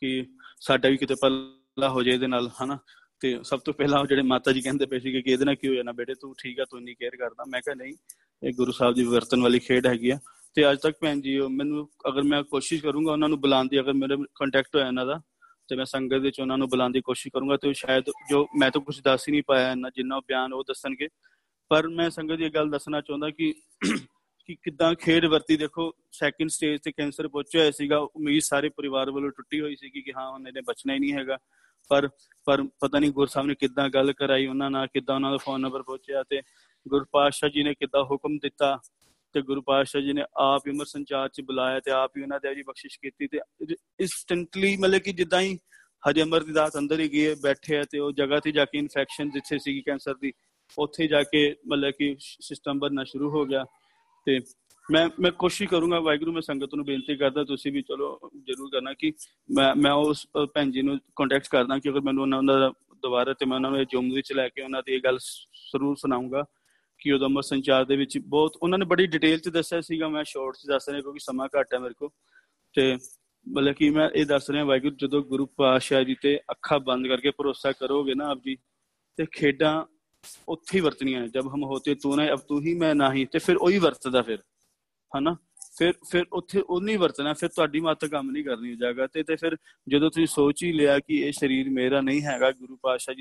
ਕਿ ਸਾਡਾ ਵੀ ਕਿਤੇ ਪੱਲਾ ਹੋ ਜਾਏ ਇਹਦੇ ਨਾਲ, ਹਨਾ? ਤੇ ਸਭ ਤੋਂ ਪਹਿਲਾਂ ਜਿਹੜੇ ਮਾਤਾ ਜੀ ਕਹਿੰਦੇ ਪਏ ਸੀ ਕਿ ਇਹਦੇ ਨਾਲ ਕੀ ਹੋ ਜਾਣਾ ਬੇਟੇ, ਤੂੰ ਠੀਕ ਆ, ਤੂੰ ਇੰਨੀ ਕੇਅਰ ਕਰਦਾ। ਮੈਂ ਕਿਹਾ, ਨਹੀਂ, ਇਹ ਗੁਰੂ ਸਾਹਿਬ ਦੀ ਵਰਤਨ ਵਾਲੀ ਖੇਡ ਹੈਗੀ ਆ। ਤੇ ਅੱਜ ਤੱਕ ਭੈਣ ਜੀ ਮੈਨੂੰ ਅਗਰ ਮੈਂ ਕੋਸ਼ਿਸ਼ ਕਰੂੰਗਾ ਉਹਨਾਂ ਨੂੰ ਬੁਲਾਉਣ ਦੀ, ਅਗਰ ਮੇਰੇ ਕੰਟੈਕਟ ਹੋਇਆ ਇਹਨਾਂ ਦਾ ਤੇ ਮੈਂ ਸੰਗਤ ਵਿੱਚ ਉਹਨਾਂ ਨੂੰ ਬੁਲਾਉਣ ਦੀ ਕੋਸ਼ਿਸ਼ ਕਰੂੰਗਾ ਤੇ ਸ਼ਾਇਦ ਜੋ ਮੈਂ ਤਾਂ ਕੁਝ ਦੱਸ ਹੀ ਨਹੀਂ ਪਾਇਆ ਇਹਨਾਂ ਜਿੰਨਾ ਬਿਆਨ ਉਹ ਦੱਸਣਗੇ। ਪਰ ਮੈਂ ਸੰਗਤ ਦੀ ਗੱਲ ਦੱਸਣਾ ਚਾਹੁੰਦਾ ਕਿ ਕਿ ਕਿਦਾਂ ਖੇਡ ਵਰਤੀ ਦੇਖੋ ਸੈਕਿੰਡ ਸਟੇਜ ਤੇ ਕੈਂਸਰ ਪਹੁੰਚਿਆ ਹੋਇਆ ਸੀਗਾ, ਉਮੀਦ ਸਾਰੇ ਪਰਿਵਾਰ ਵੱਲੋਂ ਟੁੱਟੀ ਹੋਈ ਸੀ ਕਿ ਹਾਂ ਉਹਨੇ ਨੇ ਬਚਣਾ ਹੀ ਨਹੀਂ ਹੈਗਾ। ਪਰ ਪਰ ਪਤਾ ਨਹੀਂ ਗੁਰ ਸਾਹਿਬ ਨੇ ਕਿਦਾਂ ਗੱਲ ਕਰਾਈ ਉਹਨਾਂ ਨਾਲ, ਕਿਦਾਂ ਉਹਨਾਂ ਦਾ ਫੋਨ ਨੰਬਰ ਪਹੁੰਚਿਆ ਤੇ ਗੁਰਪਾਤਸ਼ਾਹ ਜੀ ਨੇ ਕਿਦਾਂ ਹੁਕਮ ਦਿੱਤਾ। ਤੇ ਗੁਰੂ ਪਾਤਸ਼ਾਹ ਜੀ ਨੇ ਆਪ ਹੀ ਅਮਰ ਸੰਚਾਰ ਚ ਬੁਲਾਇਆ ਤੇ ਆਪ ਹੀ ਉਹਨਾਂ ਦੇ ਜੀ ਬਖਸ਼ਿਸ਼ ਕੀਤੀ ਤੇ ਇਨਸਟੈਂਟਲੀ ਮਤਲਬ ਕਿ ਜਿੱਦਾਂ ਹੀ ਹਜੇ ਅਮਰ ਦੀ ਦਾਤ ਅੰਦਰ ਹੀ ਗਏ, ਬੈਠੇ ਆ ਤੇ ਉਹ ਜਗ੍ਹਾ ਤੇ ਜਾ ਕੇ ਇਨਫੈਕਸ਼ਨ ਜਿੱਥੇ ਸੀਗੀ ਕੈਂਸਰ ਦੀ, ਉੱਥੇ ਜਾ ਕੇ ਮਤਲਬ ਕਿ ਸਿਸਟਮ ਬਣਨਾ ਸ਼ੁਰੂ ਹੋ ਗਿਆ ਤੇ ਮੈਂ ਮੈਂ ਕੋਸ਼ਿਸ਼ ਕਰੂੰਗਾ ਵਾਹਿਗੁਰੂ ਮੈਂ ਸੰਗਤ ਨੂੰ ਬੇਨਤੀ ਕਰਦਾ ਤੁਸੀਂ ਵੀ ਚਲੋ ਜਰੂਰ ਕਰਨਾ ਕਿ ਮੈਂ ਮੈਂ ਉਸ ਭੈਣ ਜੀ ਨੂੰ ਕੰਟੈਕਟ ਕਰਦਾ ਕਿ ਅਗਰ ਮੈਨੂੰ ਉਹਨਾਂ ਦਾ ਦੁਬਾਰਾ ਤੇ ਮੈਂ ਉਹਨਾਂ ਨੂੰ ਜੁਮ ਵਿੱਚ ਲੈ ਕੇ ਉਹਨਾਂ ਦੀ ਇਹ ਗੱਲ ਜ਼ਰੂਰ ਸੁਣਾਉਂਗਾ ਕਿ ਉਹਦਾ ਮਰ ਸੰਚਾਰ ਦੇ ਵਿੱਚ ਬਹੁਤ, ਉਹਨਾਂ ਨੇ ਬੜੀ ਡਿਟੇਲ ਚ ਦੱਸਿਆ ਸੀਗਾ, ਮੈਂ ਸ਼ਾਰਟ ਚ ਦੱਸ ਰਿਹਾ ਕਿਉਂਕਿ ਸਮਾਂ ਘੱਟ ਹੈ ਮੇਰੇ ਕੋਲ। ਤੇ ਮਤਲਬ ਕਿ ਮੈਂ ਇਹ ਦੱਸ ਰਿਹਾ, ਵਾਹਿਗੁਰੂ ਜਦੋਂ ਗੁਰੂ ਪਾਤਸ਼ਾਹ ਜੀ ਤੇ ਅੱਖਾਂ ਬੰਦ ਕਰਕੇ ਭਰੋਸਾ ਕਰੋਗੇ ਨਾ ਆਪ ਜੀ, ਤੇ ਖੇਡਾਂ ਉੱਥੇ ਹੀ ਵਰਤਣੀਆਂ ਜਦ ਹਮ ਹੋਤੇ ਤੂੰ ਨਾ, ਅਬ ਤੂੰ ਹੀ ਮੈਂ ਨਹੀਂ। ਤੇ ਫਿਰ ਉਹੀ ਵਰਤਦਾ ਫਿਰ, ਹਨਾ? ਫਿਰ ਫਿਰ ਉੱਥੇ ਉਹ ਨਹੀਂ ਵਰਤਣਾ, ਫਿਰ ਤੁਹਾਡੀ ਮੱਤ ਕੰਮ ਨਹੀਂ ਕਰਨੀ ਜਗ੍ਹਾ ਤੇ। ਤੇ ਫਿਰ ਜਦੋਂ ਤੁਸੀਂ ਸੋਚ ਹੀ ਲਿਆ ਕਿ ਇਹ ਸਰੀਰ ਮੇਰਾ ਨਹੀਂ ਹੈਗਾ, ਗੁਰੂ ਪਾਤਸ਼ਾਹ ਜੀ